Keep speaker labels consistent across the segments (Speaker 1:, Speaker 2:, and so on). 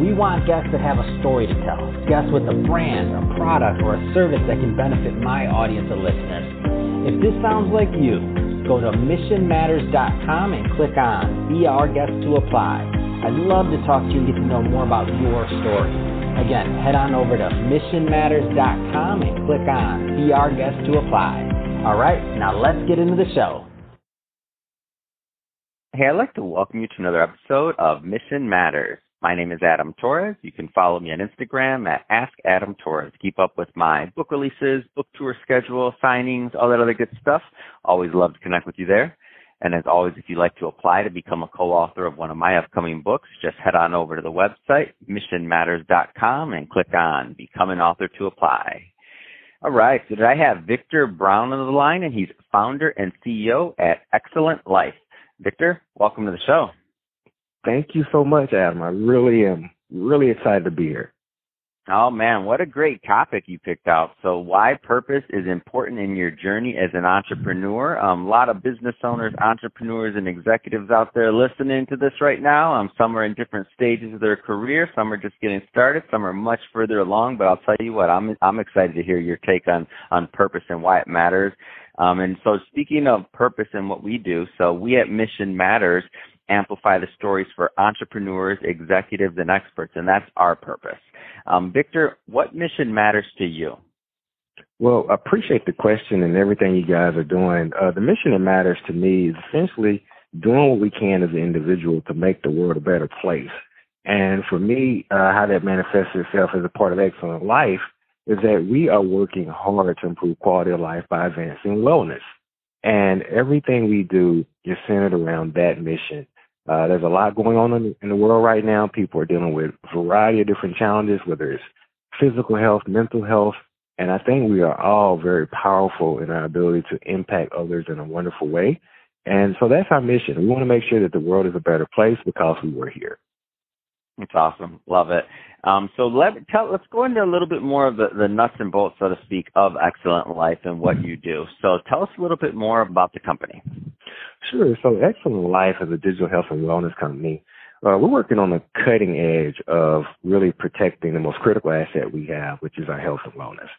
Speaker 1: We want guests that have a story to tell, guests with a brand, a product, or a service that can benefit my audience of listeners. If this sounds like you, go to missionmatters.com and click on Be Our Guest to apply. I'd love to talk to you and get to know more about your story. Again, head on over to missionmatters.com and click on Be Our Guest to apply. All right, now let's get into the show.
Speaker 2: Hey, I'd like to welcome you to another episode of Mission Matters. My name is Adam Torres. You can follow me on Instagram at Ask Adam Torres. Keep up with my book releases, book tour schedule, signings, all that other good stuff. Always love to connect with you there. And as always, if you'd like to apply to become a co-author of one of my upcoming books, just head on over to the website, missionmatters.com and click on Become an Author to apply. All right. So did I have Victor Brown on the line and he's founder and CEO at Xcellent Life. Victor, welcome to the show.
Speaker 3: Thank you so much, Adam. I really am really excited to be here.
Speaker 2: Oh man, what a great topic you picked out. So why purpose is important in your journey as an entrepreneur. Um, a lot of business owners, entrepreneurs and executives out there listening to this right now. Um, some are in different stages of their career. Some are just getting started. Some are much further along, but I'll tell you what, I'm, I'm excited to hear your take on, on purpose and why it matters. Um, and so speaking of purpose and what we do, so we at Mission Matters, amplify the stories for entrepreneurs, executives, and experts, and that's our purpose. Um, Victor, what mission matters to you?
Speaker 3: Well, I appreciate the question and everything you guys are doing. Uh, the mission that matters to me is essentially doing what we can as an individual to make the world a better place. And for me, uh, how that manifests itself as a part of Xcellent Life is that we are working hard to improve quality of life by advancing wellness. And everything we do is centered around that mission. Uh, there's a lot going on in, in the world right now. People are dealing with a variety of different challenges, whether it's physical health, mental health, and I think we are all very powerful in our ability to impact others in a wonderful way. And so that's our mission. We want to make sure that the world is a better place because we were here.
Speaker 2: It's awesome. Love it. Um, so let tell, let's go into a little bit more of the, the nuts and bolts, so to speak, of Xcellent Life and what you do. So tell us a little bit more about the company.
Speaker 3: Sure. So Xcellent Life is a digital health and wellness company. Uh, we're working on the cutting edge of really protecting the most critical asset we have, which is our health and wellness.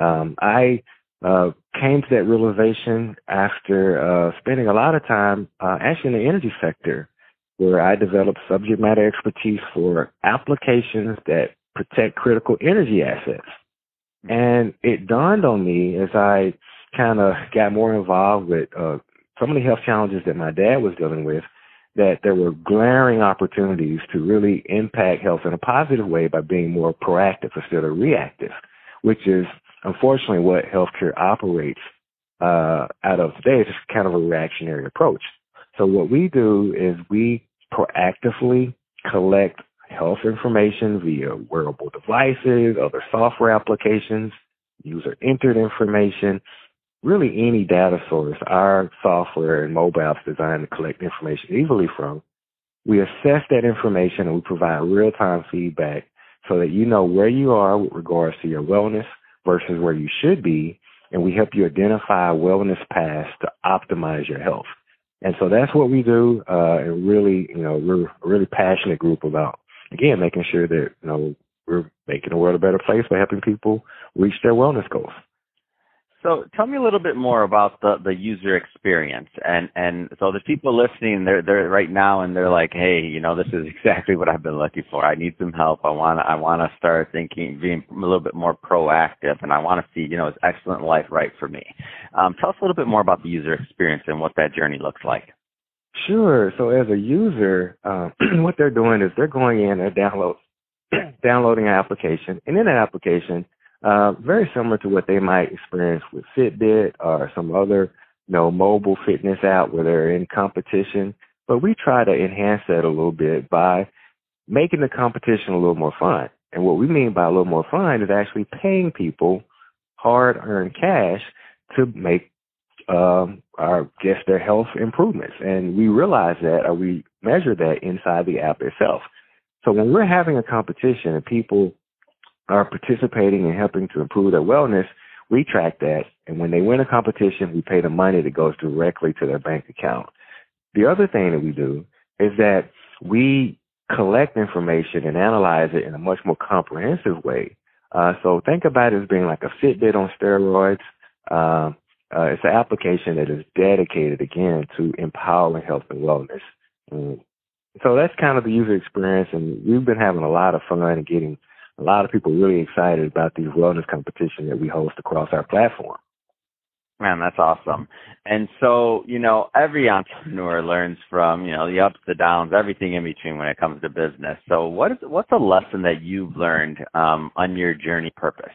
Speaker 3: Um, I uh, came to that realization after uh, spending a lot of time uh, actually in the energy sector where I developed subject matter expertise for applications that protect critical energy assets. And it dawned on me as I kind of got more involved with uh, some of the health challenges that my dad was dealing with that there were glaring opportunities to really impact health in a positive way by being more proactive instead of reactive, which is unfortunately what healthcare operates uh, out of today. It's just kind of a reactionary approach. So what we do is we proactively collect health information via wearable devices, other software applications, user entered information, really any data source our software and mobile apps designed to collect information easily from. We assess that information and we provide real time feedback so that you know where you are with regards to your wellness versus where you should be. And we help you identify wellness paths to optimize your health. And so that's what we do. Uh, and really, you know, we're a really passionate group about, again, making sure that, you know, we're making the world a better place by helping people reach their wellness goals.
Speaker 2: So tell me a little bit more about the, the user experience and, and so the people listening they're they're right now and they're like, Hey, you know, this is exactly what I've been looking for. I need some help. I wanna I wanna start thinking being a little bit more proactive and I wanna see, you know, is Xcellent Life right for me. Um, tell us a little bit more about the user experience and what that journey looks like.
Speaker 3: Sure. So as a user, uh, what they're doing is they're going in and download downloading an application and in that application uh, very similar to what they might experience with Fitbit or some other, you know, mobile fitness app where they're in competition. But we try to enhance that a little bit by making the competition a little more fun. And what we mean by a little more fun is actually paying people hard earned cash to make um, our guests their health improvements. And we realize that or we measure that inside the app itself. So when we're having a competition and people are participating and helping to improve their wellness, we track that. And when they win a competition, we pay the money that goes directly to their bank account. The other thing that we do is that we collect information and analyze it in a much more comprehensive way. Uh, so think about it as being like a Fitbit on steroids. Uh, uh, it's an application that is dedicated again to empowering health and wellness. And so that's kind of the user experience, and we've been having a lot of fun and getting a lot of people really excited about these wellness competitions that we host across our platform.
Speaker 2: Man, that's awesome. And so, you know, every entrepreneur learns from, you know, the ups, the downs, everything in between when it comes to business. So what is what's a lesson that you've learned um, on your journey purpose?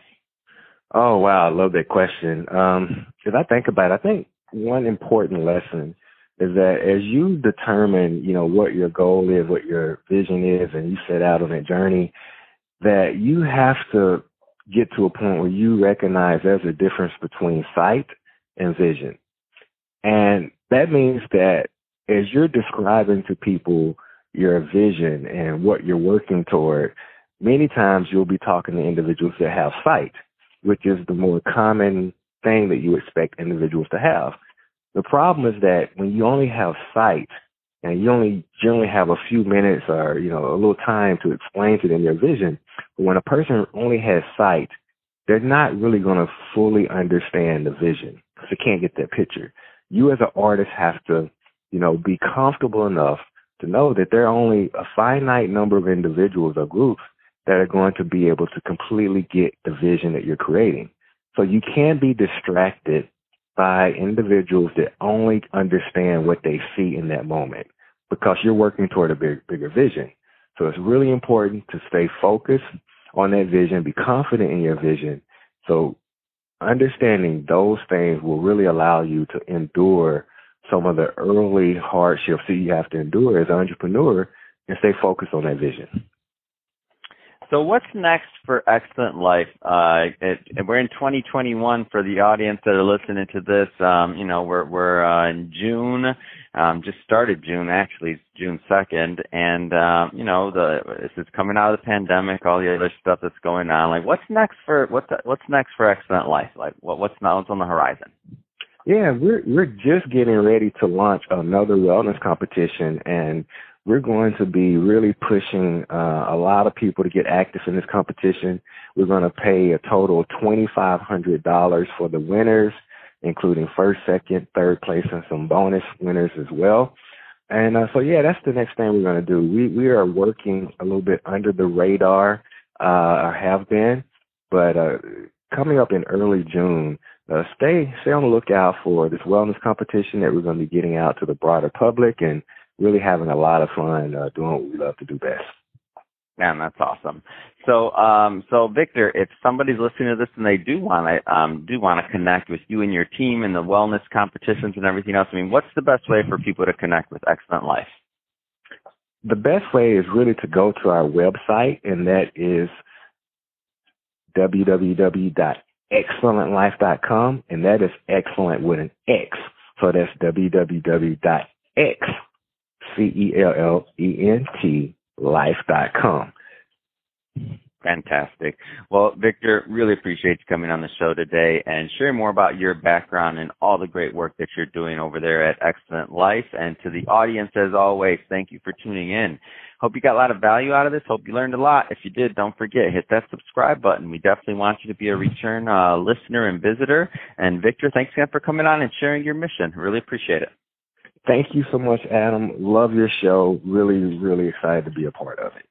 Speaker 3: Oh wow, I love that question. Um, if I think about it, I think one important lesson is that as you determine, you know, what your goal is, what your vision is, and you set out on that journey, that you have to get to a point where you recognize there's a difference between sight and vision. And that means that as you're describing to people your vision and what you're working toward, many times you'll be talking to individuals that have sight, which is the more common thing that you expect individuals to have. The problem is that when you only have sight and you only generally have a few minutes or, you know, a little time to explain to them your vision, but when a person only has sight, they're not really going to fully understand the vision because they can't get that picture. You as an artist have to, you know, be comfortable enough to know that there are only a finite number of individuals or groups that are going to be able to completely get the vision that you're creating. So you can't be distracted by individuals that only understand what they see in that moment because you're working toward a big, bigger vision. So it's really important to stay focused on that vision, be confident in your vision. So understanding those things will really allow you to endure some of the early hardships that you have to endure as an entrepreneur and stay focused on that vision.
Speaker 2: So what's next for Xcellent Life? Uh, it, we're in 2021 for the audience that are listening to this. Um, you know, we're we're uh, in June, um, just started June actually, June 2nd, and uh, you know the this is coming out of the pandemic, all the other stuff that's going on. Like, what's next for what's what's next for Xcellent Life? Like, what what's now what's on the horizon?
Speaker 3: Yeah, we're we're just getting ready to launch another wellness competition, and we're going to be really pushing uh, a lot of people to get active in this competition. We're going to pay a total of $2,500 for the winners, including first, second, third place, and some bonus winners as well. And uh, so, yeah, that's the next thing we're going to do. We we are working a little bit under the radar, uh, or have been, but uh, coming up in early June, uh, stay stay on the lookout for this wellness competition that we're going to be getting out to the broader public and really having a lot of fun uh, doing what we love to do best.
Speaker 2: Man, that's awesome. So, um, so Victor, if somebody's listening to this and they do want to, um, do want to connect with you and your team and the wellness competitions and everything else, I mean, what's the best way for people to connect with Xcellent Life?
Speaker 3: The best way is really to go to our website, and that is www.xcellentlife.com, and that is excellent with an X. So that's www.x C E L L E N T life.com.
Speaker 2: Fantastic. Well, Victor, really appreciate you coming on the show today and sharing more about your background and all the great work that you're doing over there at Xcellent Life. And to the audience, as always, thank you for tuning in. Hope you got a lot of value out of this. Hope you learned a lot. If you did, don't forget, hit that subscribe button. We definitely want you to be a return uh, listener and visitor. And Victor, thanks again for coming on and sharing your mission. Really appreciate it.
Speaker 3: Thank you so much, Adam. Love your show. Really, really excited to be a part of it.